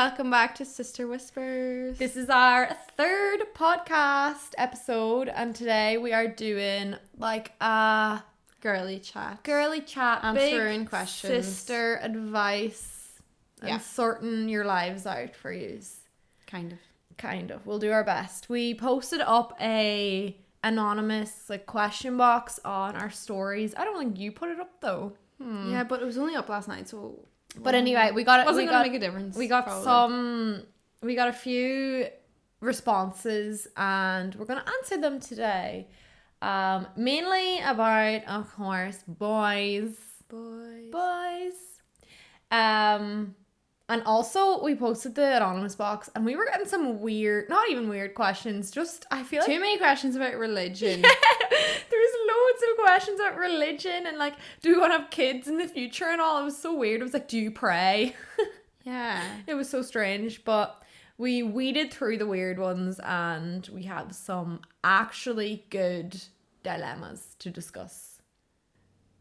welcome back to Sister Whispers. This is our third podcast episode, and today we are doing like a girly chat. girly chat, Answering questions. sister advice, Yeah. and sorting your lives out for you. Kind of. Kind of. We'll do our best. We posted up a anonymous like question box on our stories. I don't think you put it up though. Hmm. Yeah, but it was only up last night, so But anyway, we got it. wasn't we gonna got, make a difference. we got probably. some we got a few responses and we're going to answer them today um mainly about of course boys boys. boys um and also we posted the anonymous box and we were getting some weird not even weird questions just i feel like Too many questions about religion. there's loads of questions about religion and like do we want to have kids in the future and all it was so weird it was like do you pray yeah. It was so strange, but we weeded through the weird ones and we have some actually good dilemmas to discuss.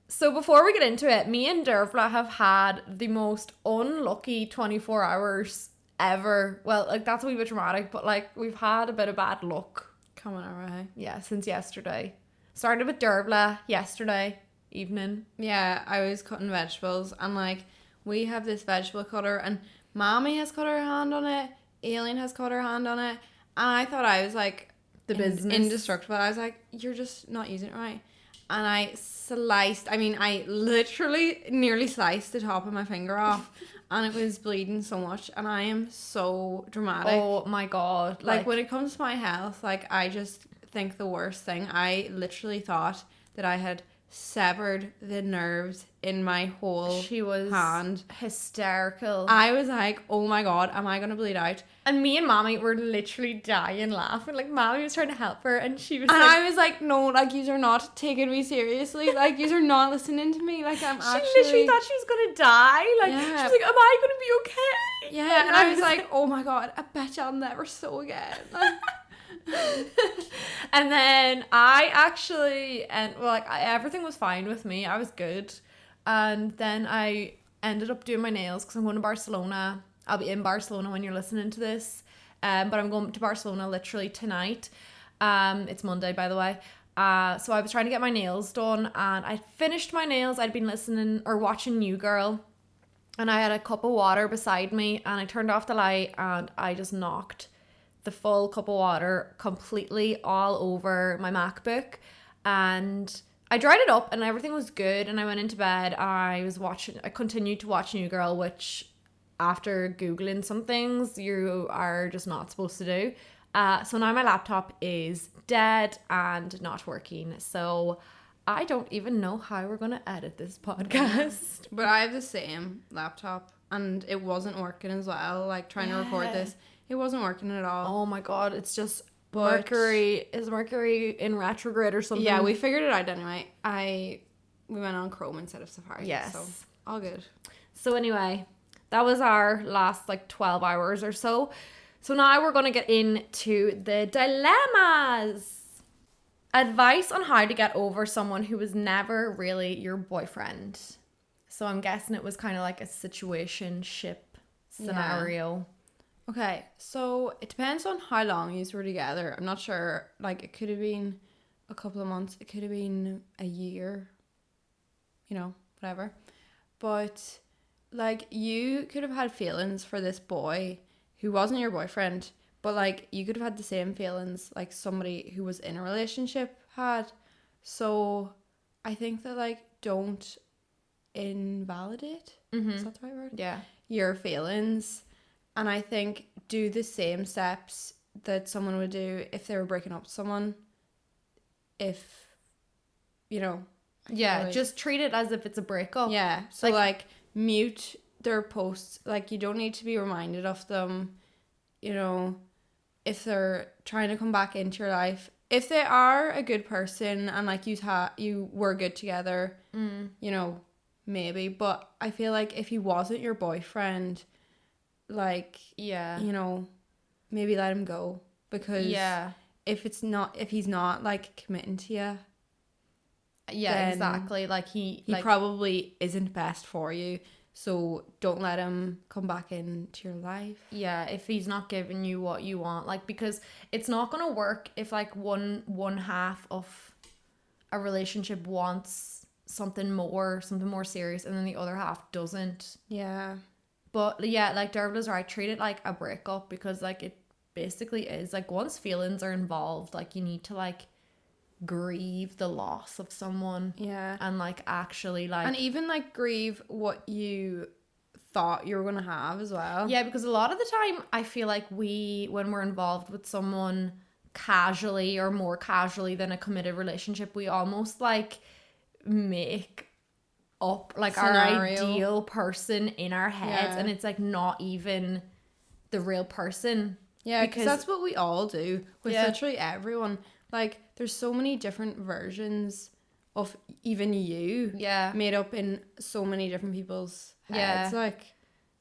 So before we get into it, me and Dervla have had the most unlucky 24 hours ever. Well, like that's a wee bit dramatic, but like we've had a bit of bad luck. Coming around. Yeah, since yesterday. Started with Dervla yesterday evening. Yeah, I was cutting vegetables and like we have this vegetable cutter and mommy has cut her hand on it, Aileen has cut her hand on it, and I thought I was like The in- business. indestructible. I was like, You're just not using it right. And I sliced I mean I literally nearly sliced the top of my finger off and it was bleeding so much and I am so dramatic. Oh my god. like when it comes to my health, like I just think the worst thing. I literally thought that I had severed the nerves in my whole she was hand. hysterical. I was like, oh my god, am I gonna bleed out? And me and mommy were literally dying laughing. Like mommy was trying to help her, and she was And like, I was like, no, like you are not taking me seriously. Like you are not listening to me. Like I'm actually she actually literally thought she was gonna die. Like Yeah. she was like, "Am I gonna be okay?" Yeah, and I was like, oh my god, I bet you I'll never sew again. and then I actually and well, like I, everything was fine with me. I was good, and then I ended up doing my nails because I'm going to Barcelona. I'll be in Barcelona when you're listening to this, um, but I'm going to Barcelona literally tonight. Um, it's Monday, by the way. Uh, so I was trying to get my nails done, and I finished my nails. I'd been listening or watching New Girl, and I had a cup of water beside me, and I turned off the light, and I just knocked the full cup of water completely all over my MacBook and I dried it up and everything was good and I went into bed. I was watching I continued to watch New Girl which after googling some things you are just not supposed to do. Uh, so now my laptop is dead and not working. So I don't even know how we're going to edit this podcast. But I have the same laptop and it wasn't working as well. Like trying to record this, it wasn't working at all. Oh my god, it's just But- Mercury is Mercury in retrograde or something. Yeah, we figured it out anyway. I we went on Chrome instead of Safari. Yes. So all good. So anyway, that was our last like 12 hours or so. So now we're going to get into the dilemmas. Advice on how to get over someone who was never really your boyfriend. So I'm guessing it was kind of like a situationship scenario. Okay, so it depends on how long you were together. I'm not sure. Like it could have been a couple of months. It could have been a year. You know, whatever. But like you could have had feelings for this boy who wasn't your boyfriend, but like you could have had the same feelings like somebody who was in a relationship had. So I think that like don't invalidate. Mm-hmm. Is that the right word? Yeah. your feelings and I think do the same steps that someone would do if they were breaking up with someone. If you know, Yeah, Like- just treat it as if it's a breakup. yeah. So Like- like, mute their posts. Like you don't need to be reminded of them. You know, if they're trying to come back into your life, if they are a good person and like you ha- you were good together, Mm. you know, maybe. But I feel like if he wasn't your boyfriend, like Yeah. you know, maybe let him go because Yeah. if it's not if he's not like committing to you, Yeah, exactly. Like he he like probably isn't best for you. So don't let him come back into your life. yeah if he's not giving you what you want like because it's not gonna work if like one one half of a relationship wants something more something more serious and then the other half doesn't Yeah. But yeah like Dervla's right treat it like a breakup because like it basically is like once feelings are involved like you need to like grieve the loss of someone Yeah. and like actually like and even like grieve what you thought you were gonna have as well. Yeah, because a lot of the time I feel like we, when we're involved with someone casually or more casually than a committed relationship, we almost like make up like our ideal person in our heads Yeah. and it's like not even the real person. Yeah, because that's what we all do with Yeah. literally everyone. Like, there's so many different versions of even you Yeah. made up in so many different people's Yeah. heads. Like,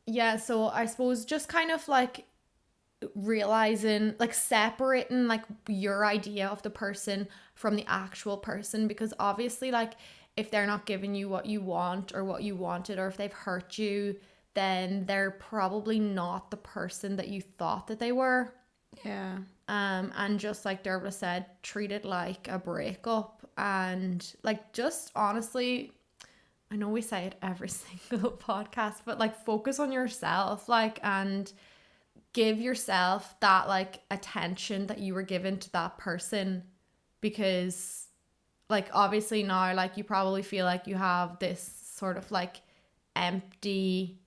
Yeah, so I suppose just kind of like realizing like separating like your idea of the person from the actual person because obviously like if they're not giving you what you want or what you wanted or if they've hurt you then they're probably not the person that you thought that they were. Yeah, um and just like Dervla said treat it like a breakup. And like just honestly I know we say it every single podcast but like focus on yourself like and give yourself that like attention that you were given to that person because like obviously now like you probably feel like you have this sort of like empty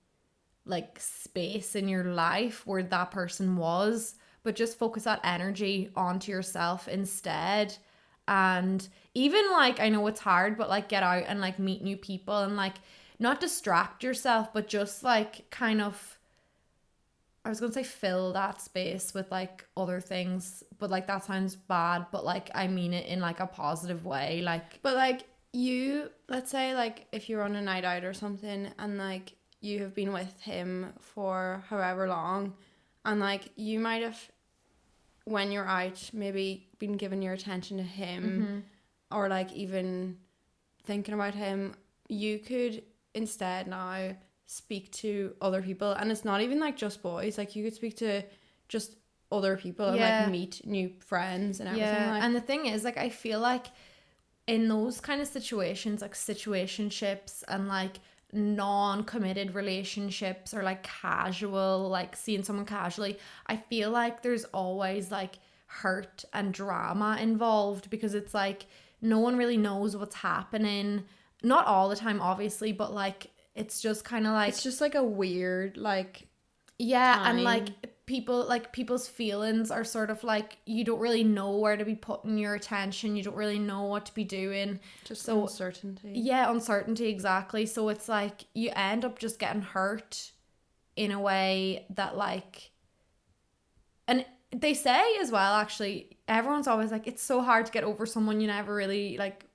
like space in your life where that person was but just focus that energy onto yourself instead. And even like I know it's hard but like get out and like meet new people and like not distract yourself but just like kind of I was gonna say fill that space with like other things, but like that sounds bad, but like I mean it in like a positive way. Like but like you, let's say like if you're on a night out or something, and like you have been with him for however long, and like you might have, when you're out, maybe been giving your attention to him, mm-hmm. or like even thinking about him, you could instead now speak to other people, and it's not even like just boys. Like you could speak to just other people and Yeah. like meet new friends and everything. yeah, like, and the thing is, like I feel like in those kind of situations, like situationships and like non-committed relationships or like casual, like seeing someone casually, I feel like there's always like hurt and drama involved because it's like no one really knows what's happening. Not all the time, obviously, but like it's just kind of like it's just like a weird like yeah, and like people like people's feelings are sort of like you don't really know where to be putting your attention. You don't really know what to be doing. just So- uncertainty. Yeah, uncertainty exactly. So it's like you end up just getting hurt in a way that like and they say as well actually everyone's always like it's so hard to get over someone you never really like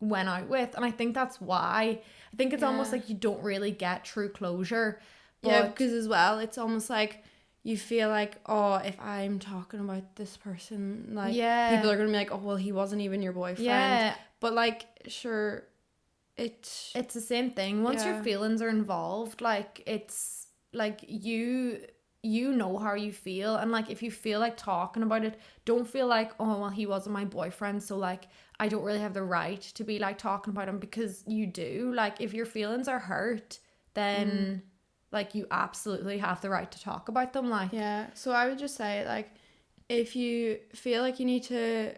went out with and I think that's why I think it's almost like you don't really get true closure. Yeah, because as well, it's almost like you feel like, oh, if I'm talking about this person, like Yeah. people are gonna be like, oh, well, he wasn't even your boyfriend. Yeah, But like, sure, it. it's the same thing once your feelings are involved like it's like you you know how you feel and like if you feel like talking about it don't feel like oh well he wasn't my boyfriend so like i don't really have the right to be like talking about him because you do like if your feelings are hurt then mm. like you absolutely have the right to talk about them like Yeah. So I would just say, like, if you feel like you need to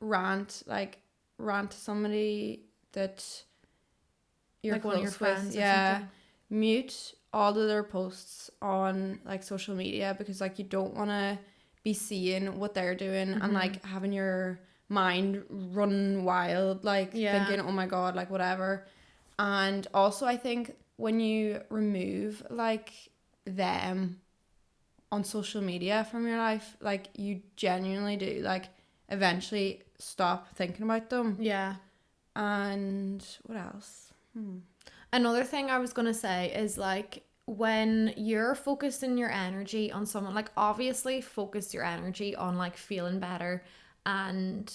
rant, like, rant to somebody that you're like one of your close with, friends yeah. something. mute all of their posts on like social media because like you don't want to be seeing what they're doing Mm-hmm. and like having your mind run wild like Yeah. thinking oh my god like whatever and also i think when you remove like them on social media from your life like you genuinely do like eventually stop thinking about them yeah and what else hmm. Another thing I was gonna say is like when you're focusing your energy on someone, like obviously focus your energy on like feeling better and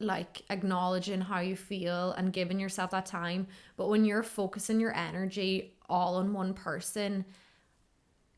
like acknowledging how you feel and giving yourself that time. But when you're focusing your energy all on one person,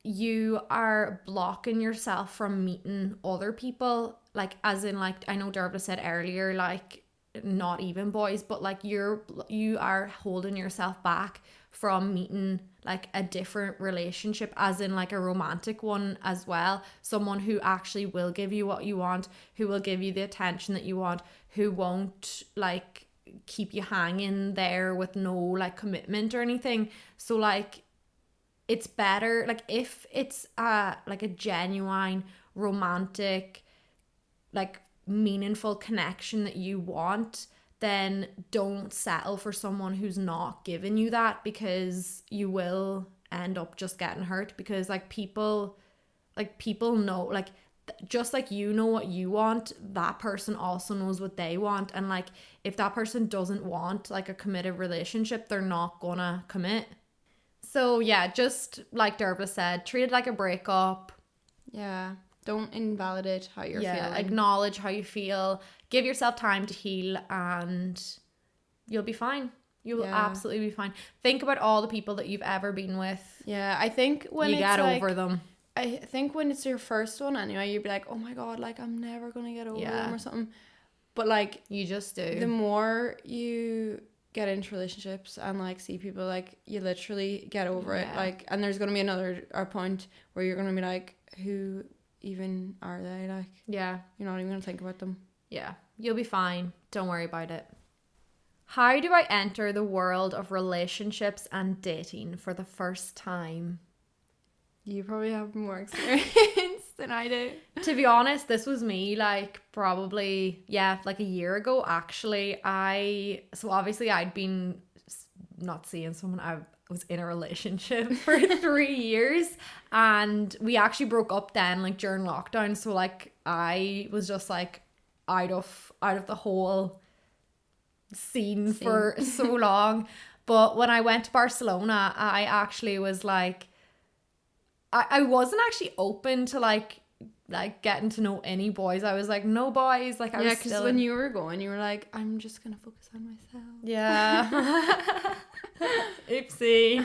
you are blocking yourself from meeting other people. Like, as in, like, I know Dervla said earlier, like, not even boys, but like, you're, you are holding yourself back from meeting like a different relationship as in like a romantic one as well. Someone who actually will give you what you want who will give you the attention that you want who won't like keep you hanging there with no like commitment or anything. So like it's better like if it's uh like a genuine romantic like meaningful connection that you want then don't settle for someone who's not giving you that because you will end up just getting hurt because like people like people know like just like you know what you want that person also knows what they want. And like if that person doesn't want like a committed relationship they're not gonna commit. So yeah just like Dervla said treat it like a breakup. Yeah. Don't invalidate how you're yeah feeling. acknowledge how you feel give yourself time to heal and you'll be fine you will Yeah. absolutely be fine think about all the people that you've ever been with yeah, I think when you it's get like, over them I think when it's your first one anyway, you'd be like, oh my god, like I'm never gonna get over Yeah. them or something. But like you just do the more you get into relationships and like see people like you literally get over it like and there's gonna be another point where you're gonna be like who even are they like yeah. you're not even gonna think about them. Yeah. You'll be fine. Don't worry about it. How do i enter the world of relationships and dating for the first time? You probably have more experience than I do. To be honest, this was me like probably yeah, like a year ago actually. I so obviously I'd been not seeing someone I was in a relationship for 3 years and we actually broke up then like during lockdown so like I was just like out of out of the whole scene for so long. But when I went to Barcelona, I actually was like I, I wasn't actually open to like like getting to know any boys. I was like, no boys. Like I yeah was because when you were going you were like I'm just gonna focus on myself yeah. Oopsie.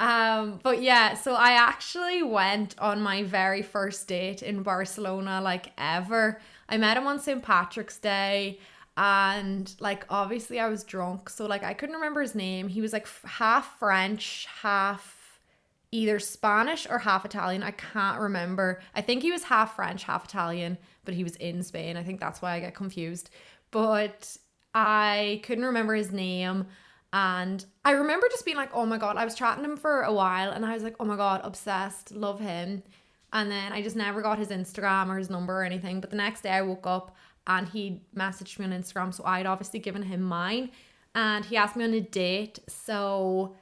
Um, but yeah, so I actually went on my very first date in Barcelona, like ever. I met him on St. Patrick's Day, and like obviously I was drunk, so like I couldn't remember his name. He was like f- half French, half either Spanish or half Italian. I can't remember. I think he was half French, half Italian, but he was in Spain. I think that's why I get confused. But I couldn't remember his name. And I remember just being like, oh my God, I was chatting him for a while and I was like, oh my God, obsessed, love him. And then I just never got his Instagram or his number or anything. But the next day I woke up and he messaged me on Instagram. So I'd obviously given him mine. And he asked me on a date. So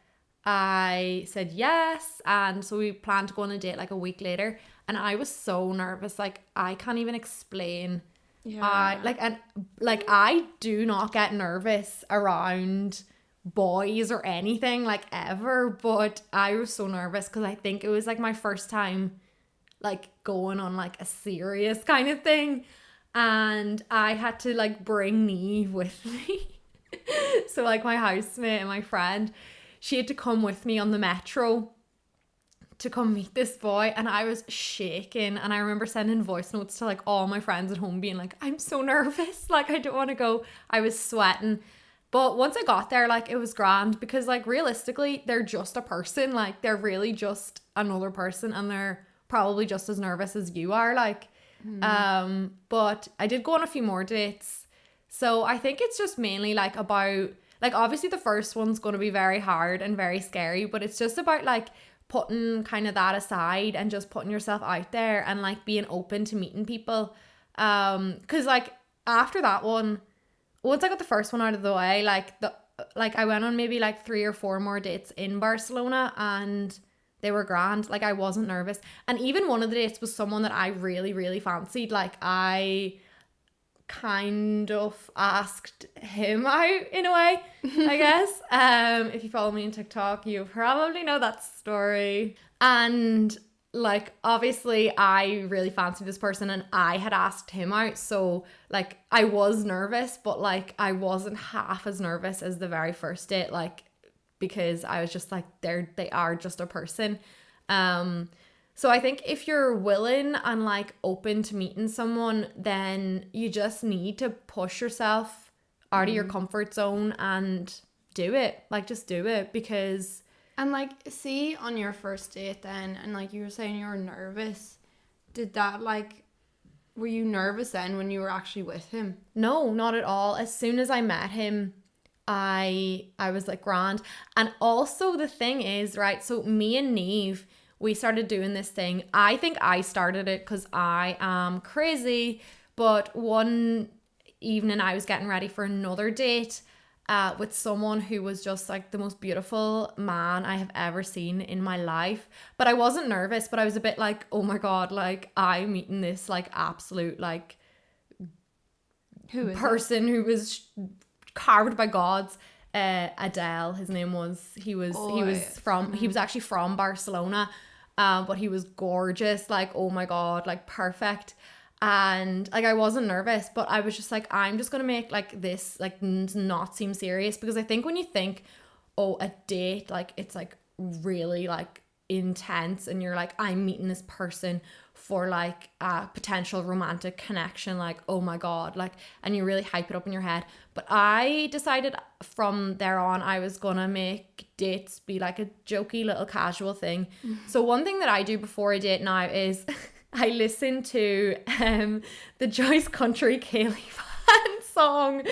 I said yes. And so we planned to go on a date like a week later. And I was so nervous. Like, I can't even explain. yeah I like and like I do not get nervous around boys or anything like ever, but I was so nervous because I think it was like my first time like going on like a serious kind of thing. And I had to like bring Neve with me. so like my housemate and my friend, she had to come with me on the metro to come meet this boy and I was shaking and I remember sending voice notes to like all my friends at home being like I'm so nervous. Like I don't want to go. I was sweating. But once I got there like it was grand because like realistically they're just a person. Like they're really just another person and they're probably just as nervous as you are like um but I did go on a few more dates. So I think it's just mainly like about like obviously the first one's going to be very hard and very scary, but it's just about like putting kind of that aside and just putting yourself out there and like being open to meeting people. Um cuz like after that one once I got the first one out of the way, like the like I went on maybe like 3 or 4 more dates in Barcelona and they were grand. Like I wasn't nervous. And even one of the dates was someone that I really really fancied. Like I kind of asked him out in a way, I guess. Um, if you follow me on TikTok, you probably know that story. And like obviously I really fancied this person and I had asked him out. So like I was nervous, but like I wasn't half as nervous as the very first date. Like because I was just like they're they are just a person. Um so I think if you're willing and like open to meeting someone, then you just need to push yourself out of your mm-hmm. comfort zone and do it. Like just do it because And like, see on your first date then, and like you were saying you were nervous. Did that like, were you nervous then when you were actually with him? No, not at all. As soon as I met him, I I was like grand. And also the thing is, right, so me and Neve, we started doing this thing. I think I started it because I am crazy. But one evening I was getting ready for another date uh, with someone who was just like the most beautiful man I have ever seen in my life. But I wasn't nervous, but I was a bit like, oh my god, like I'm meeting this like absolute like Who is person who was sh- carved by gods. Uh, Adele, his name was. He was. he Oh, was from. He was actually from Barcelona, um, but he was gorgeous. Like, oh my god, like perfect. And like, I wasn't nervous, but I was just like, I'm just gonna make like this like n- not seem serious because I think when you think, oh, a date, like it's like really like intense, and you're like, I'm meeting this person for like a potential romantic connection like oh my god like and you really hype it up in your head. But i decided from there on i was gonna make dates be like a jokey little casual thing. So one thing that i do before a date now is i listen to um the joyce country ceili fan song.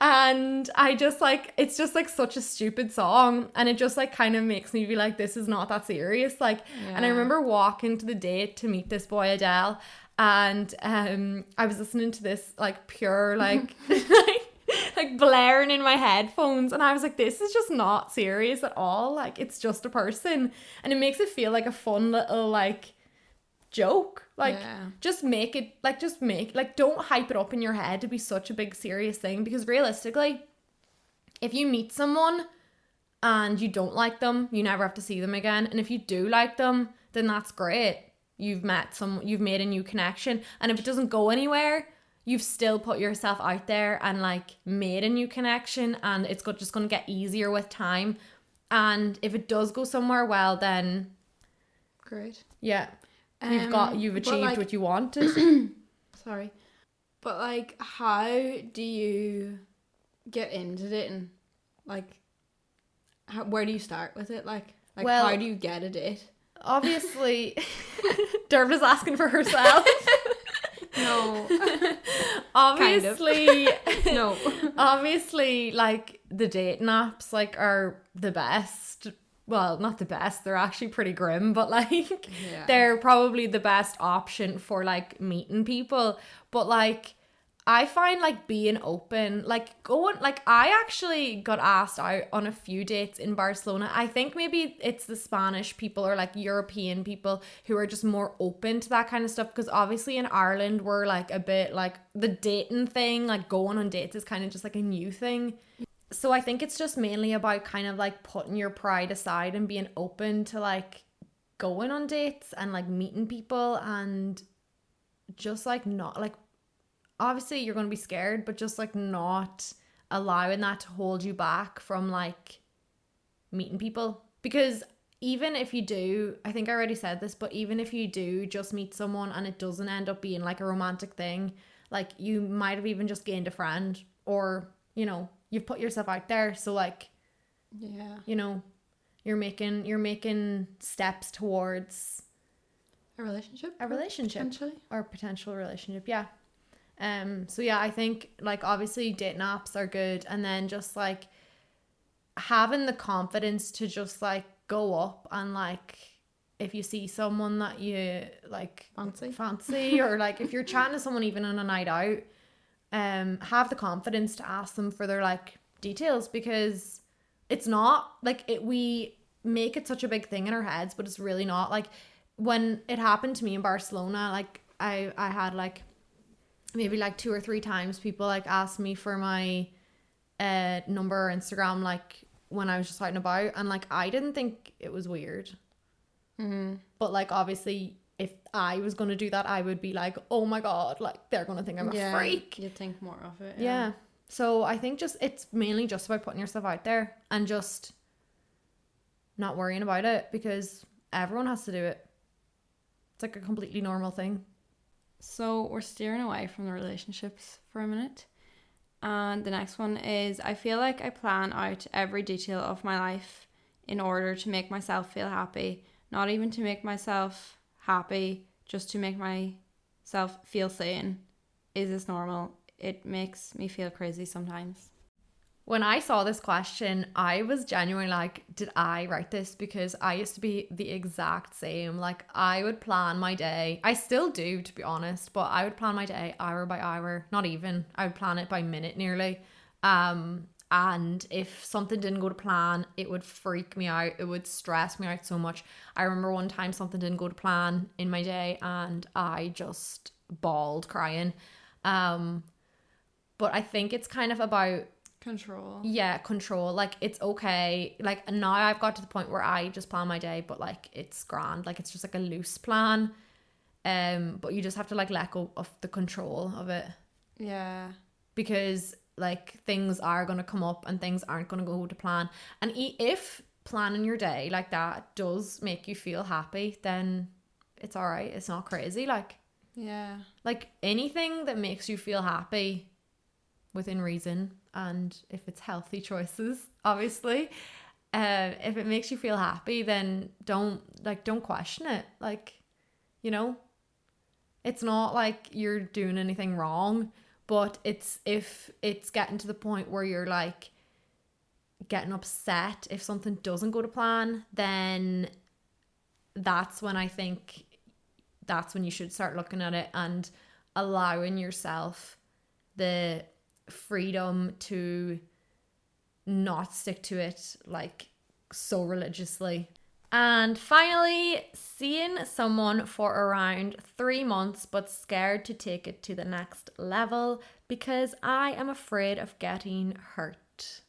And i just like it's just like such a stupid song. And it just like kind of makes me be like this is not that serious. Like and i remember walking to the date to meet this boy adele. And um i was listening to this like pure like like like blaring in my headphones. And i was like this is just not serious at all. Like it's just a person. And it makes it feel like a fun little like joke like Yeah. just make it like just make like don't hype it up in your head to be such a big serious thing because realistically if you meet someone and you don't like them you never have to see them again. And if you do like them then that's great. You've met some you've made a new connection. And if it doesn't go anywhere you've still put yourself out there and like made a new connection and it's go- just going to get easier with time. And if it does go somewhere well then Great. yeah you've got Um, you've achieved like- what you wanted Sorry. But like, how do you get into dating? Like, how, where do you start with it? Like, like Well- how do you get a date? obviously Dervla's asking for herself No, obviously no. obviously like the dating apps like are the best well not the best they're actually pretty grim but like Yeah. they're probably the best option for like meeting people but like I find like being open, like going, like I actually got asked out on a few dates in Barcelona. I think maybe it's the Spanish people or like European people who are just more open to that kind of stuff because obviously in Ireland we're like a bit like the dating thing, like going on dates is kind of just like a new thing. So I think it's just mainly about kind of like putting your pride aside and being open to like going on dates and like meeting people and just like not like obviously you're going to be scared but just like not allowing that to hold you back from like meeting people. Because even if you do i think i already said this but even if you do just meet someone and it doesn't end up being like a romantic thing like you might have even just gained a friend or you know you've put yourself out there so like Yeah. you know you're making you're making steps towards A relationship? a relationship Potentially. or potential relationship yeah um so yeah i think like obviously dating apps are good and then just like having the confidence to just like go up and like if you see someone that you like Fancy. fancy or like if you're chatting to someone even on a night out um have the confidence to ask them for their like details because it's not like it we make it such a big thing in our heads but it's really not like when it happened to me in Barcelona like I I had like maybe like two or three times people like asked me for my uh number or Instagram like when I was just out and about and like I didn't think it was weird Mm-hmm. but like obviously if I was gonna do that I would be like oh my god like they're gonna think I'm a freak You'd think more of it. yeah. So I think just it's mainly just about putting yourself out there and just not worrying about it because everyone has to do it. It's like a completely normal thing. So we're steering away from the relationships for a minute. And the next one is I feel like I plan out every detail of my life in order to make myself feel happy, not even to make myself happy, just to make myself feel sane. Is this normal? It makes me feel crazy sometimes. When I saw this question, I was genuinely like, did I write this? Because I used to be the exact same. Like, I would plan my day. I still do, to be honest, but I would plan my day hour by hour, not even. I would plan it by minute nearly. Um, and if something didn't go to plan, it would freak me out. It would stress me out so much. I remember one time something didn't go to plan in my day and I just bawled crying. Um, but I think it's kind of about Control. yeah control like it's okay like now i've got to the point where i just plan my day but like it's grand like it's just like a loose plan um but you just have to like let go of the control of it Yeah. because like things are going to come up and things aren't going to go to plan. And if planning your day like that does make you feel happy then it's all right it's not crazy like Yeah. like anything that makes you feel happy within reason and if it's healthy choices obviously uh if it makes you feel happy then don't like don't question it like you know? It's not like you're doing anything wrong but it's if it's getting to the point where you're like getting upset if something doesn't go to plan then that's when i think that's when you should start looking at it and allowing yourself the freedom to not stick to it like so religiously. And finally, seeing someone for around three months but scared to take it to the next level because I am afraid of getting hurt.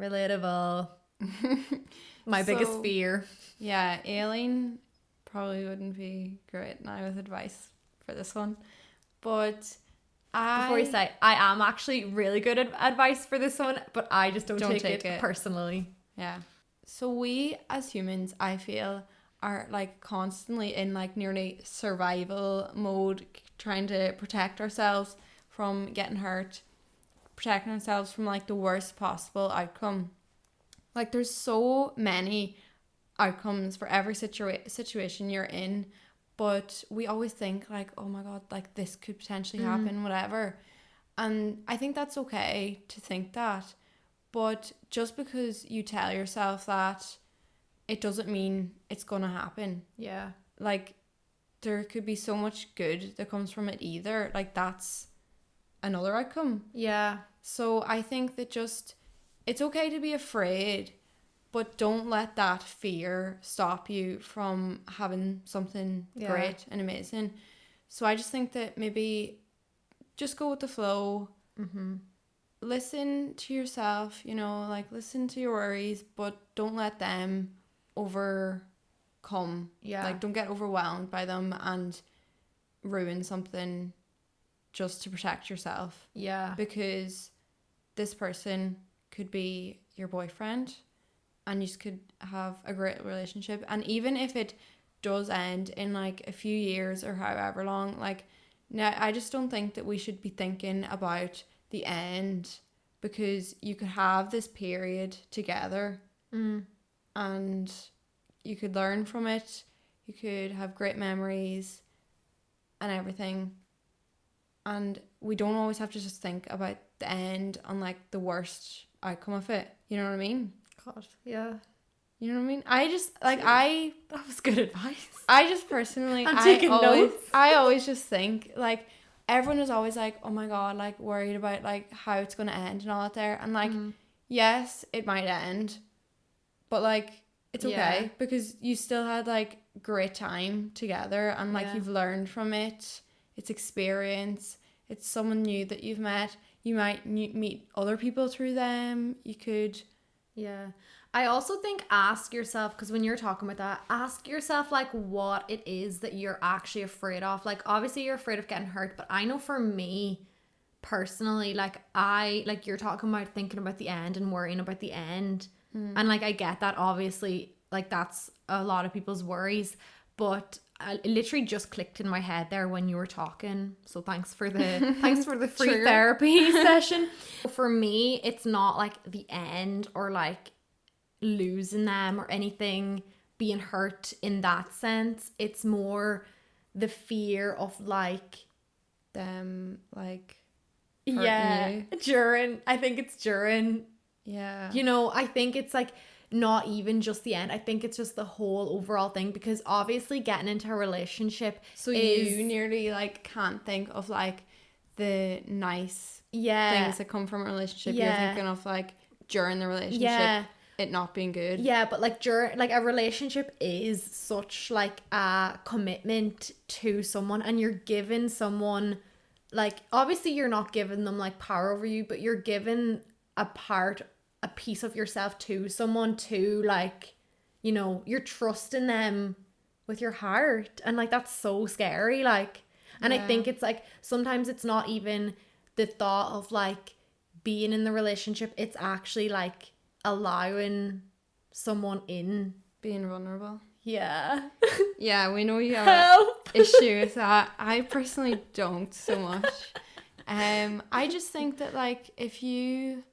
Relatable. My biggest fear. Yeah, Aileen probably wouldn't be great now with advice for this one. But I Before you say, I am actually really good at advice for this one, but I just don't, Don't take, take it, it. personally. Yeah. So we as humans, I feel, are like constantly in like nearly survival mode, trying to protect ourselves from getting hurt, protecting ourselves from like the worst possible outcome. Like there's so many outcomes for every situa- situation you're in, but we always think like, oh my god, like this could potentially mm. happen, whatever. And I think that's okay to think that. But just because you tell yourself that, it doesn't mean it's gonna happen. Yeah. Like, there could be so much good that comes from it either. Like, that's another outcome. Yeah. So I think that just, it's okay to be afraid, but don't let that fear stop you from having something Yeah. great and amazing. So I just think that maybe just go with the flow Mm-hmm. Listen to yourself, you know, like listen to your worries, but don't let them overcome. Yeah. Like don't get overwhelmed by them and ruin something just to protect yourself yeah. because this person could be your boyfriend and you just could have a great relationship and even if it does end in like a few years or however long like now I just don't think that we should be thinking about the end because you could have this period together Mm. and you could learn from it you could have great memories and everything and we don't always have to just think about the end and like the worst outcome of it you know what i mean God. Yeah. you know what i mean i just like i That was good advice. i just personally I'm I taking always, notes. i always just think like everyone is always like oh my god like worried about like how it's gonna end and all that there and like Mhm. yes, it might end, but like it's okay Yeah. because you still had like great time together and like Yeah. you've learned from it. It's experience. It's someone new that you've met. You might meet other people through them. You could Yeah. I also think ask yourself because when you're talking about that, ask yourself like what it is that you're actually afraid of. Like obviously you're afraid of getting hurt, but I know for me personally, like I like you're talking about thinking about the end and worrying about the end. Hmm. And like I get that obviously like that's a lot of people's worries, but I, literally just clicked in my head there when you were talking. So thanks for the thanks for the free therapy session. For me, it's not like the end or like losing them or anything being hurt in that sense. It's more the fear of like Them like yeah you. during I think it's during yeah. you know, I think it's like not even just the end. I think it's just the whole overall thing because obviously getting into a relationship So is you nearly like can't think of like the nice yeah things that come from a relationship. Yeah. You're thinking of like during the relationship yeah it not being good. yeah but like during like a relationship is such like a commitment to someone and you're giving someone like obviously you're not giving them like power over you but you're giving a part a piece of yourself to someone to like you know you're trusting them with your heart and like that's so scary like and i think it's like sometimes it's not even the thought of like being in the relationship it's actually like allowing someone in Being vulnerable. yeah Yeah, we know you have help issue with that. I personally don't so much. Um, I just think that like if you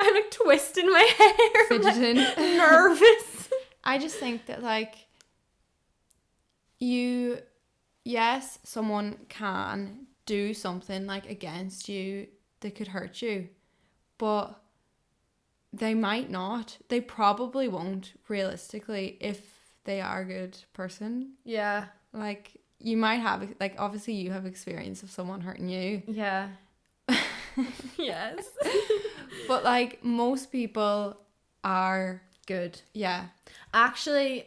i'm like twisting my hair I'm, like, fidgeting, nervous I just think that like you, yes, someone can do something like against you that could hurt you, but they might not. They probably won't realistically if they are a good person. yeah. Like you might have like obviously you have experience of someone hurting you, yeah. Yes. But like most people are good. Yeah. Actually,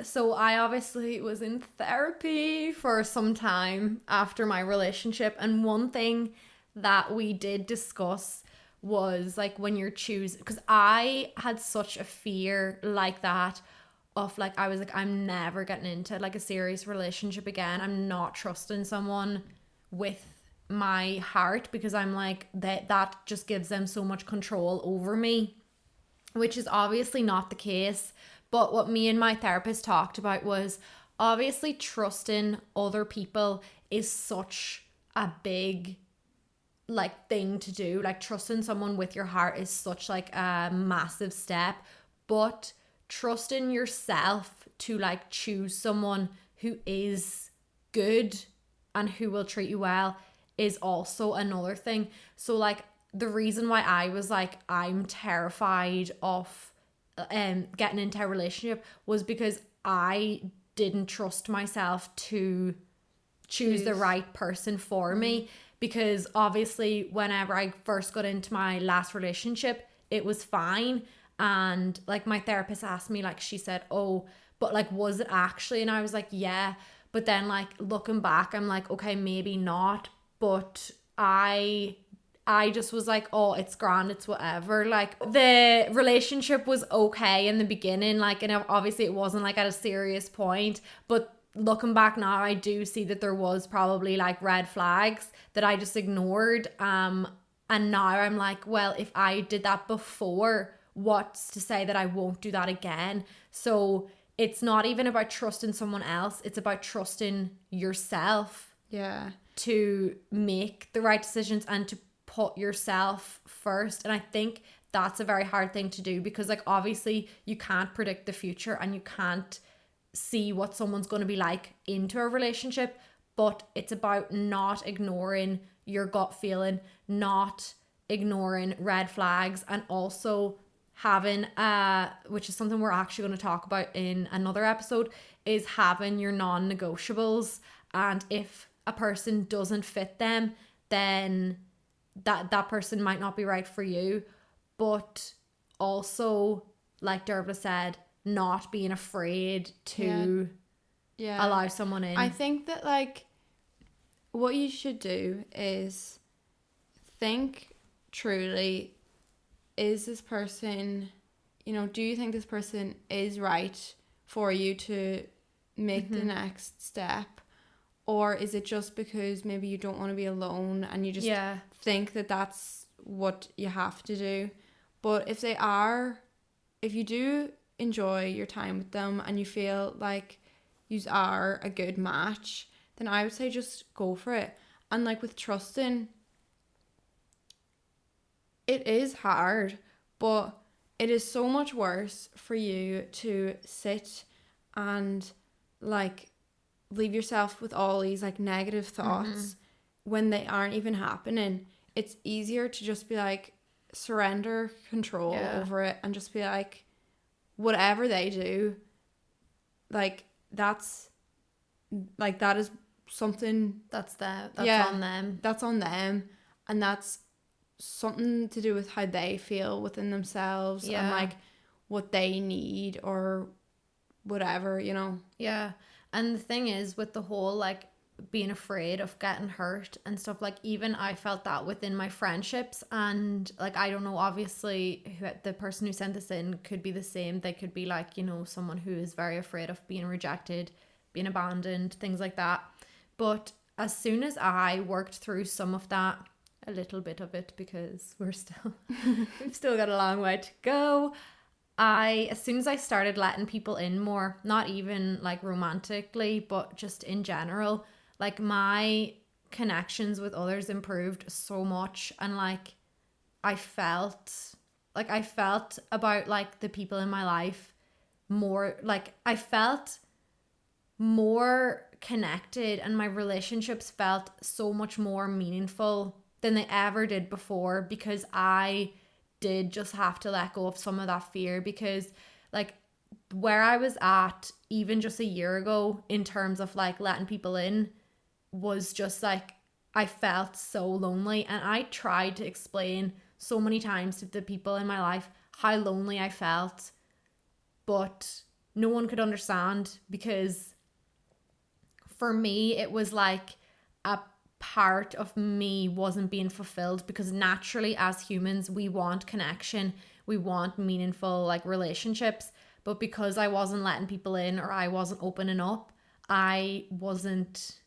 so I obviously was in therapy for some time after my relationship, and one thing that we did discuss was like when you're choosing, because I had such a fear like that of like I was like I'm never getting into like a serious relationship again. I'm not trusting someone with my heart because I'm like that that just gives them so much control over me which is obviously not the case. But what me and my therapist talked about was obviously trusting other people is such a big like thing to do. Like trusting someone with your heart is such like a massive step, but trusting yourself to like choose someone who is good and who will treat you well is also another thing. So like the reason why I was like I'm terrified of um getting into a relationship was because I didn't trust myself to choose the right person for me because obviously whenever I first got into my last relationship it was fine and like my therapist asked me like she said oh but like was it actually and I was like yeah but then like looking back I'm like okay maybe not but I I just was like, oh, it's grand, it's whatever. Like the relationship was okay in the beginning, like, and obviously it wasn't like at a serious point. But looking back now, I do see that there was probably like red flags that I just ignored. Um, and now I'm like, well, if I did that before, what's to say that I won't do that again? So it's not even about trusting someone else; it's about trusting yourself yeah to make the right decisions and to put yourself first. And I think that's a very hard thing to do because, like, obviously, you can't predict the future and you can't see what someone's going to be like into a relationship. But it's about not ignoring your gut feeling, not ignoring red flags, and also having uh which is something we're actually going to talk about in another episode is having your non-negotiables and if a person doesn't fit them then that that person might not be right for you but also like Dervla said not being afraid to yeah. Allow someone in. I think that like what you should do is think truly is this person you know do you think this person is right for you to make the mm-hmm. next step? Or is it just because maybe you don't want to be alone and you just yeah. think that that's what you have to do? But if they are if you do enjoy your time with them and you feel like you are a good match, then I would say just go for it. And like with trusting, it is hard, but it is so much worse for you to sit and like leave yourself with all these like negative thoughts Mm-hmm. when they aren't even happening. It's easier to just be like surrender control Yeah. over it and just be like whatever they do like that's like that is something That's the that's Yeah. on them. that's on them and that's something to do with how they feel within themselves and like what they need or whatever you know Yeah. And the thing is with the whole like being afraid of getting hurt and stuff like even I felt that within my friendships and like I don't know obviously who the person who sent this in could be the same. They could be like you know someone who is very afraid of being rejected being abandoned things like that. But as soon as I worked through some of that a little bit of it because we're still we've still got a long way to go I as soon as I started letting people in more, not even like romantically, but just in general, like my connections with others improved so much and like I felt like I felt about like the people in my life more like I felt more connected and my relationships felt so much more meaningful than they ever did before because I did just have to let go of some of that fear. Because like where I was at even just a year ago in terms of like letting people in was just like I felt so lonely and I tried to explain so many times to the people in my life how lonely I felt but no one could understand because for me it was like a part of me wasn't being fulfilled because naturally as humans we want connection we want meaningful like relationships but because i wasn't letting people in or i wasn't opening up i wasn't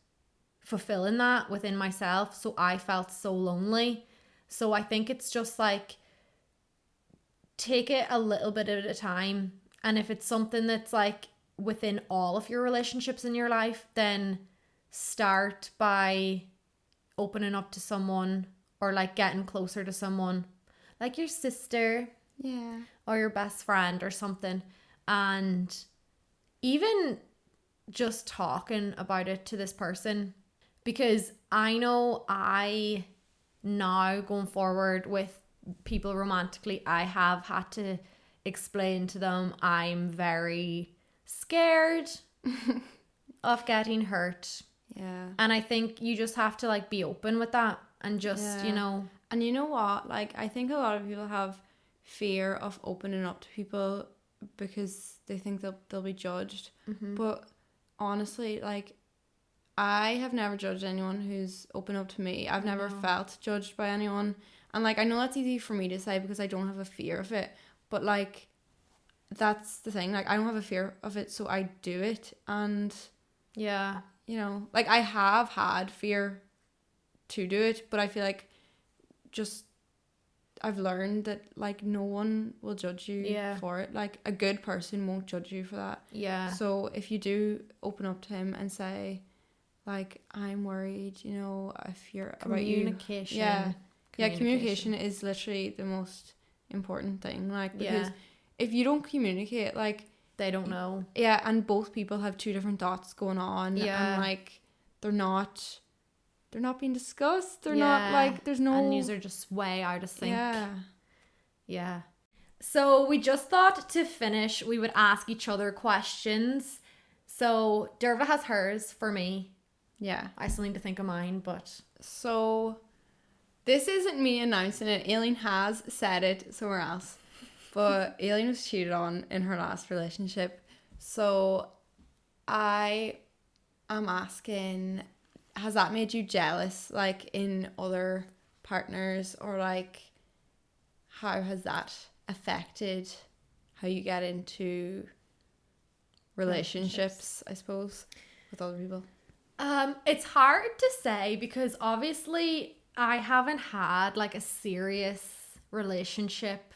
fulfilling that within myself so i felt so lonely. So i think it's just like take it a little bit at a time and if it's something that's like within all of your relationships in your life then start by opening up to someone or like getting closer to someone like your sister yeah. or your best friend or something and even just talking about it to this person because I know I now going forward with people romantically I have had to explain to them I'm very scared of getting hurt yeah and I think you just have to like be open with that and just you know And you know what? Like, I think a lot of people have fear of opening up to people because they think they'll they'll be judged. Mm-hmm. But honestly, like, I have never judged anyone who's open up to me. I've never No. felt judged by anyone, and like, I know that's easy for me to say because I don't have a fear of it. But like, that's the thing. Like, I don't have a fear of it, so I do it, and yeah you know, like I have had fear to do it, but I feel like just I've learned that like no one will judge you Yeah. for it. Like a good person won't judge you for that. yeah So if you do open up to him and say, like, I'm worried, you know, I fear about you. communication Yeah. Yeah, communication is literally the most important thing. Like because Yeah. if you don't communicate, like they don't know yeah, and both people have two different thoughts going on. Yeah. And like they're not they're not being discussed. They're Yeah. not like there's no and these are just way out of sync Yeah. Yeah. So we just thought to finish, we would ask each other questions. So Dervla has hers for me. Yeah. I still need to think of mine, but So this isn't me announcing it. Aileen has said it somewhere else. But Aileen was cheated on in her last relationship. So I am asking has that made you jealous like in other partners or like how has that affected how you get into relationships, I suppose, with other people? Um it's hard to say because obviously I haven't had like a serious relationship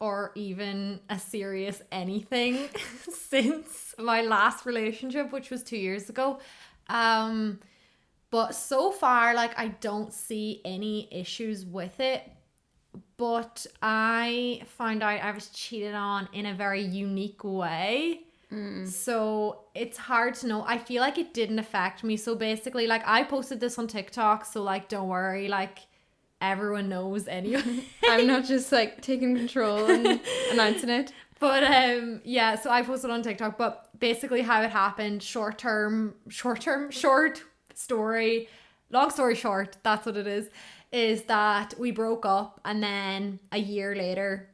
or even a serious anything since my last relationship, which was two years ago. Um, but so far, like, I don't see any issues with it. But I found out I was cheated on in a very unique way. So it's hard to know. I feel like it didn't affect me. So basically, like, I posted this on TikTok. So, like, don't worry. Like, everyone knows anyway. I'm not just like taking control and announcing it. But um yeah, so I posted on TikTok, but basically how it happened, short term, short term, short story, long story short, that's what it is, is that we broke up and then a year later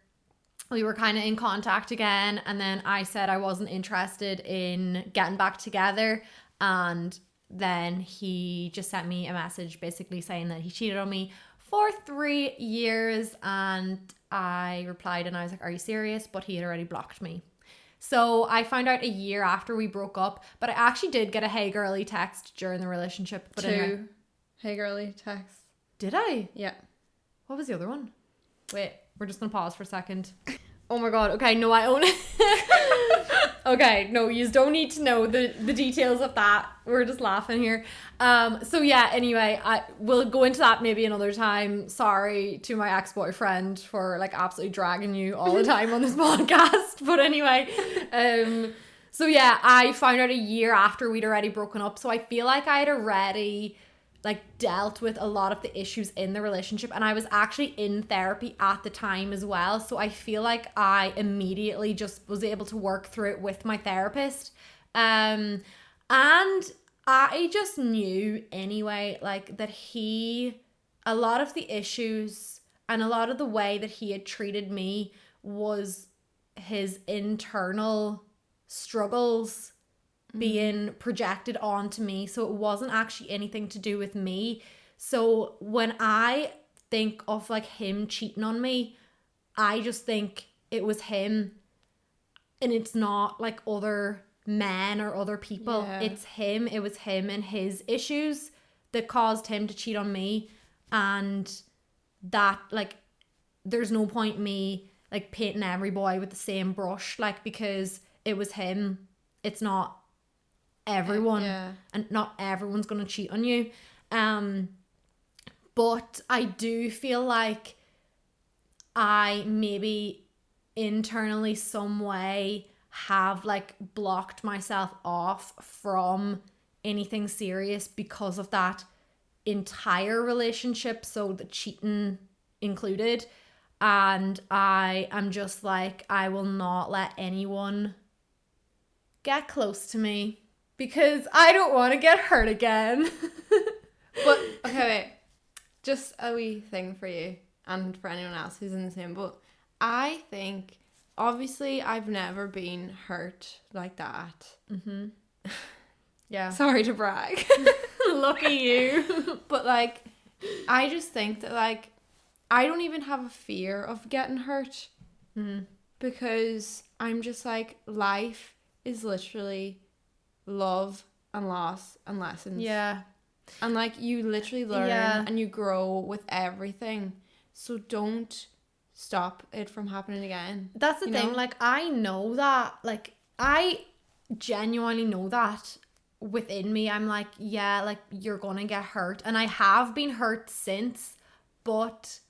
we were kind of in contact again and then I said I wasn't interested in getting back together and then he just sent me a message basically saying that he cheated on me for three years and I replied and I was like, Are you serious? But he had already blocked me. So I found out a year after we broke up, but I actually did get a hey girly text during the relationship. But Two. anyway, Hey girly text. did I? Yeah. What was the other one? Wait, we're just gonna pause for a second. Oh my god, okay, no, I own it. okay, no, you don't need to know the, the details of that. We're just laughing here. Um, so yeah, anyway, I will go into that maybe another time. Sorry to my ex-boyfriend for like absolutely dragging you all the time on this podcast. But anyway, um so yeah, I found out a year after we'd already broken up. So I feel like I had already like dealt with a lot of the issues in the relationship and I was actually in therapy at the time as well so I feel like I immediately just was able to work through it with my therapist. Um and I just knew anyway like that he a lot of the issues and a lot of the way that he had treated me was his internal struggles being projected onto me. So it wasn't actually anything to do with me. So when I think of like him cheating on me, I just think it was him and it's not like other men or other people. Yeah. It's him. It was him and his issues that caused him to cheat on me. And that, like, there's no point me like painting every boy with the same brush, like, because it was him. It's not everyone Yeah. and not everyone's gonna cheat on you. Um, but I do feel like I maybe internally some way have like blocked myself off from anything serious because of that entire relationship, so the cheating included. And I am just like, I will not let anyone get close to me because I don't want to get hurt again. But okay, wait. Just a wee thing for you and for anyone else who's in the same boat. I think obviously I've never been hurt like that. Mm-hmm. Yeah. Sorry to brag. Lucky you. but like I just think that like I don't even have a fear of getting hurt because I'm just like life is literally love and loss and lessons. yeah. And like you literally learn Yeah. and you grow with everything. So don't stop it from happening again. That's the You thing. know? Like, I know that. Like, I genuinely know that within me. I'm like, yeah, like, you're gonna get hurt. And I have been hurt since, but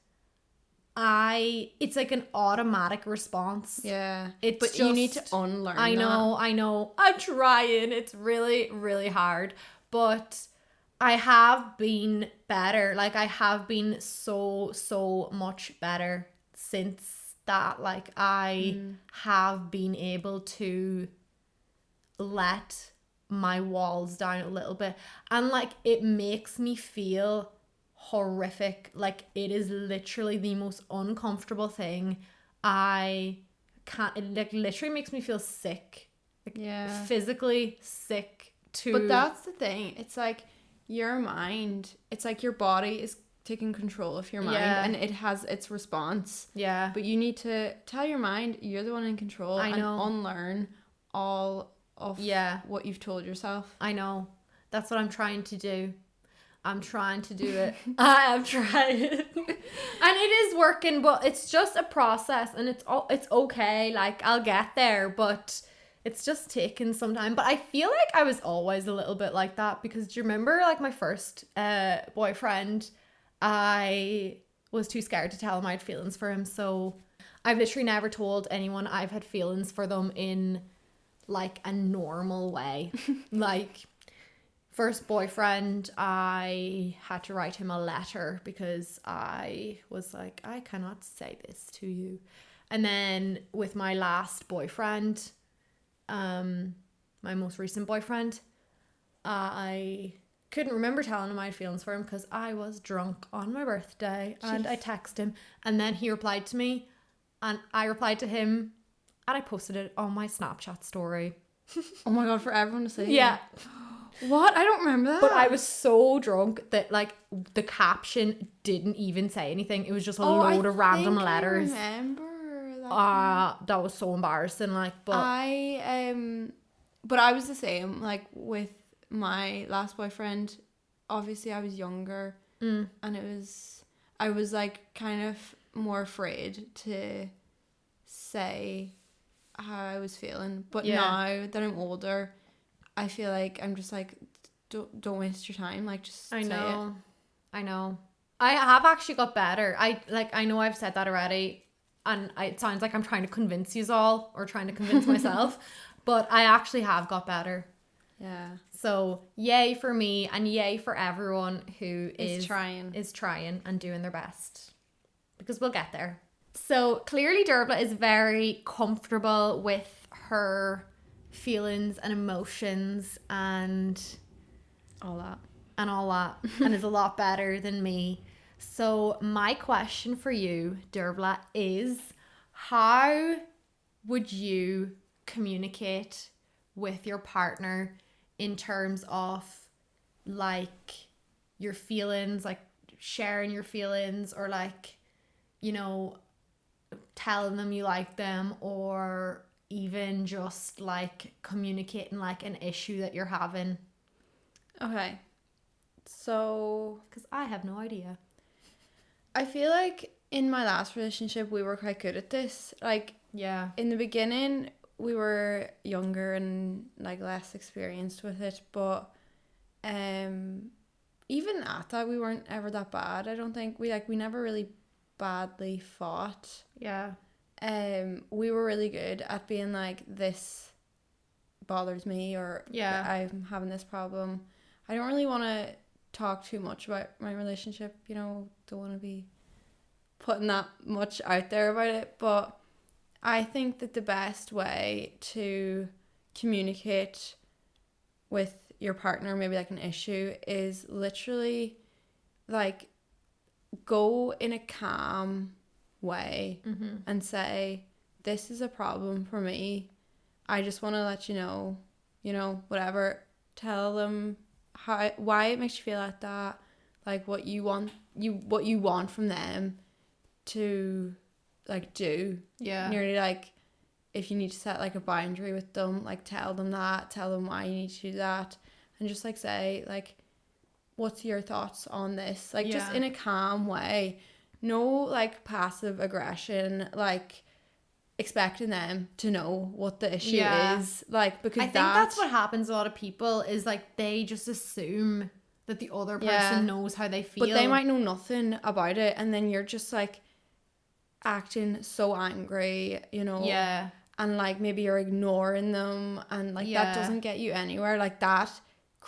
I, it's like an automatic response. Yeah. It's but you need to unlearn. I that. know, I know. I'm trying. It's really, really hard. But I have been better. Like I have been so, so much better since that. Like I Mm. have been able to let my walls down a little bit. And like it makes me feel horrific. Like it is literally the most uncomfortable thing. I can't it like literally makes me feel sick. Like Yeah. physically sick too. But that's the thing. It's like your mind, it's like your body is taking control of your mind Yeah. and it has its response. yeah. But you need to tell your mind you're the one in control I and know. unlearn all of Yeah. what you've told yourself. I know. That's what I'm trying to do. I'm trying to do it. I am trying. and it is working, but it's just a process and it's all it's okay. Like I'll get there, but it's just taking some time. But I feel like I was always a little bit like that because do you remember like my first uh boyfriend? I was too scared to tell him I had feelings for him, so I've literally never told anyone I've had feelings for them in like a normal way. like first boyfriend, I had to write him a letter because I was like, I cannot say this to you. And then with my last boyfriend, um, my most recent boyfriend, I couldn't remember telling him I had feelings for him because I was drunk on my birthday and I texted him and then he replied to me and I replied to him and I posted it on my Snapchat story. Oh my god, for everyone to see. Yeah. What? I don't remember that. But I was so drunk that like the caption didn't even say anything. It was just a Oh, I load of random I letters. remember that. Ah, that was so embarrassing. Like, but I um, but I was the same. Like with my last boyfriend, obviously I was younger, Mm. and it was I was like kind of more afraid to say how I was feeling. But Yeah. now that I'm older, I feel like I'm just like don't don't waste your time. Like just I say know, I know. I have actually got better. I like. I know I've said that already, and I, it sounds like I'm trying to convince you all or trying to convince myself, but I actually have got better. Yeah, So yay for me and yay for everyone who is is trying. is trying and doing their best because we'll get there. So clearly, Dervla is very comfortable with her feelings and emotions and all that. and all that, and is a lot better than me. So my question for you, Dervla, is how would you communicate with your partner in terms of like your feelings, like sharing your feelings, or like, you know, telling them you like them, or even just like communicating like an issue that you're having? Okay, so Because I have no idea. I feel like in my last relationship we were quite good at this. Like Yeah. in the beginning we were younger and like less experienced with it, but um even at that we weren't ever that bad. I don't think we like we never really badly fought. Yeah. Um we were really good at being like this bothers me or Yeah. I'm having this problem. I don't really want to talk too much about my relationship, you know, don't want to be putting that much out there about it, but I think that the best way to communicate with your partner, maybe like an issue, is literally like go in a calm way Mm-hmm. and say, This is a problem for me. I just want to let you know, you know, whatever. Tell them how why it makes you feel like that, like what you want you what you want from them to like do. Yeah. Nearly like if you need to set like a boundary with them, like tell them that, tell them why you need to do that, and just like say like, what's your thoughts on this? Like just in a calm way, no like passive aggression, like expecting them to know what the issue Yeah. is, like because I think that- that's what happens a lot of people is like they just assume that the other person Yeah. knows how they feel. But they might know nothing about it, and then you're just like acting so angry, you know. Yeah. and like maybe you're ignoring them and like Yeah. that doesn't get you anywhere like that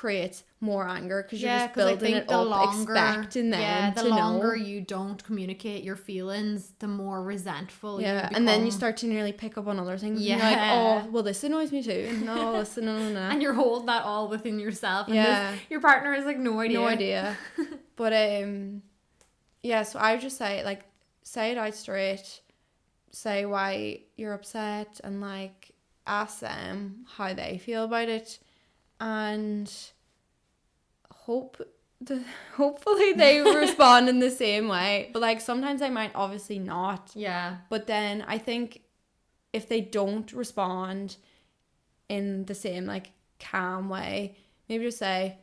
creates more anger because you're Yeah, just building it the up longer, expecting them yeah, the to longer know you don't communicate your feelings, the more resentful. yeah and then you start to nearly pick up on other things you're like Yeah. oh well this annoys me too no this no no no and you're holding that all within yourself. And Yeah. this, your partner is like no idea. no idea but um yeah so i would just say like say it out straight say why you're upset and like ask them how they feel about it and hope the hopefully they respond in the same way but like sometimes they might obviously not Yeah. but then I think if they don't respond in the same like calm way, maybe just say,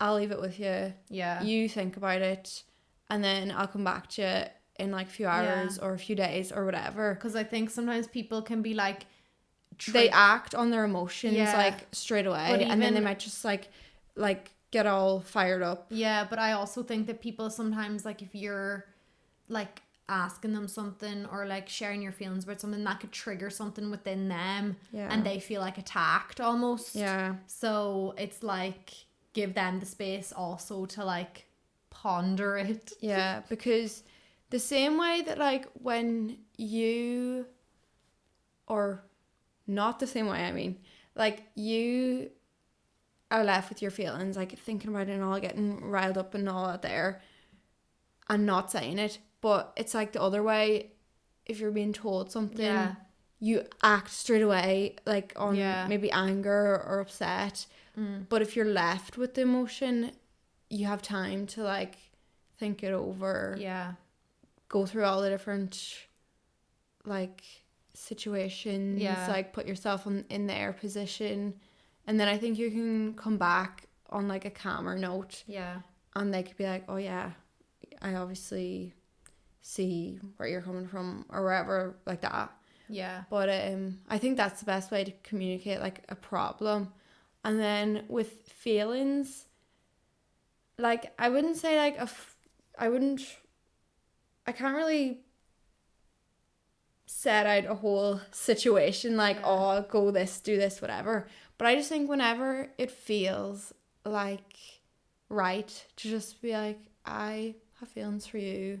I'll leave it with you. Yeah. You think about it, and then I'll come back to you in like a few hours or a few days or whatever. Because I think sometimes people can be like, They act on their emotions Yeah. like straight away, But and then they might just like like get all fired up. Yeah, but I also think that people sometimes like if you're like asking them something or like sharing your feelings about something that could trigger something within them Yeah. and they feel like attacked almost. Yeah. So it's like give them the space also to like ponder it. Yeah, because the same way that like when you or not the same way, I mean, like you are left with your feelings, like thinking about it and all getting riled up and all that there and not saying it. But it's like the other way, if you're being told something, Yeah. you act straight away, like on Yeah. maybe anger or upset. Mm. But if you're left with the emotion, you have time to like think it over, Yeah. go through all the different like situations, Yeah. like put yourself in, in their position. And then I think you can come back on like a calmer note Yeah. and they could be like, Oh yeah, I obviously see where you're coming from or wherever like that. Yeah. But um, I think that's the best way to communicate like a problem. And then with feelings, like I wouldn't say like a, f- I wouldn't, I can't really set out a whole situation like Yeah. oh go this do this whatever. But I just think whenever it feels like right to just be like I have feelings for you,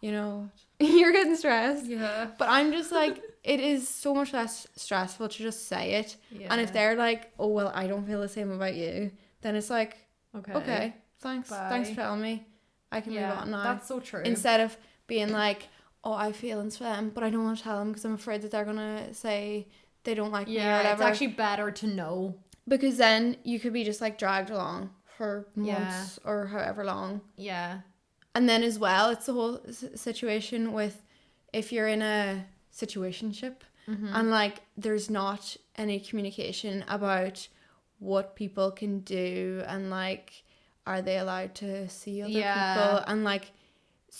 you know, you're getting stressed. Yeah. But I'm just like, it is so much less stressful to just say it. Yeah. And if they're like, oh, well, I don't feel the same about you, then it's like, okay. okay, thanks. Thanks for telling me. I can Yeah. move on now. That's so true. Instead of being like, oh, I have feelings for them, but I don't want to tell them because I'm afraid that they're to say they don't like me or yeah, it's whatever. actually better to know. because then you could be just like dragged along for Yeah. months or however long. Yeah. And then as well, it's the whole s- situation with if you're in a situationship Mm-hmm. and like there's not any communication about what people can do and like are they allowed to see other Yeah. people and like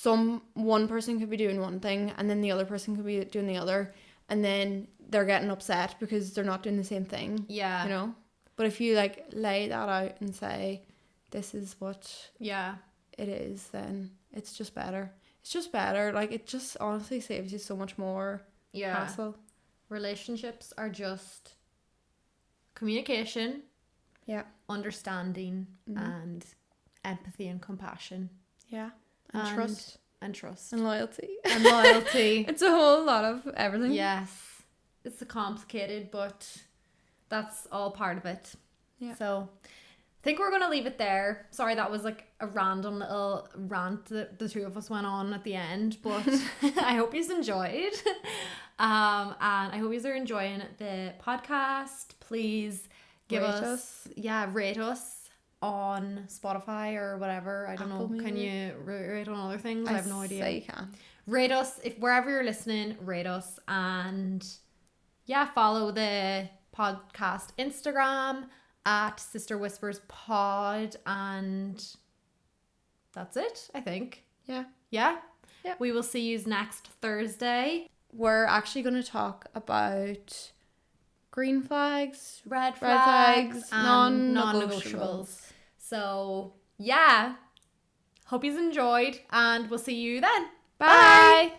some one person could be doing one thing and then the other person could be doing the other and then they're getting upset because they're not doing the same thing Yeah. you know but if you like lay that out and say this is what Yeah. it is, then it's just better. It's just better. Like it just honestly saves you so much more Yeah. hassle. Relationships are just communication, Yeah. understanding, Mhm. and empathy and compassion Yeah. And, And- trust and trust and loyalty. and loyalty. it's a whole lot of everything. yes. It's a complicated, but that's all part of it. Yeah. So I think we're gonna leave it there. Sorry, that was like a random little rant that the two of us went on at the end, but I hope you enjoyed. Um, and I hope you are enjoying the podcast. Please give Rate us, us. yeah, rate us on Spotify or whatever. I don't Apple know. Can you Music. ra- rate on other things? I, have no idea Say you can. rate us if wherever you're listening rate us and yeah follow the podcast instagram at sister whispers pod and that's it i think Yeah. yeah Yeah. we will see you next thursday We're actually going to talk about green flags. red Red flags, flags, and non-negotiables. So yeah. Hope you've enjoyed and we'll see you then. Bye.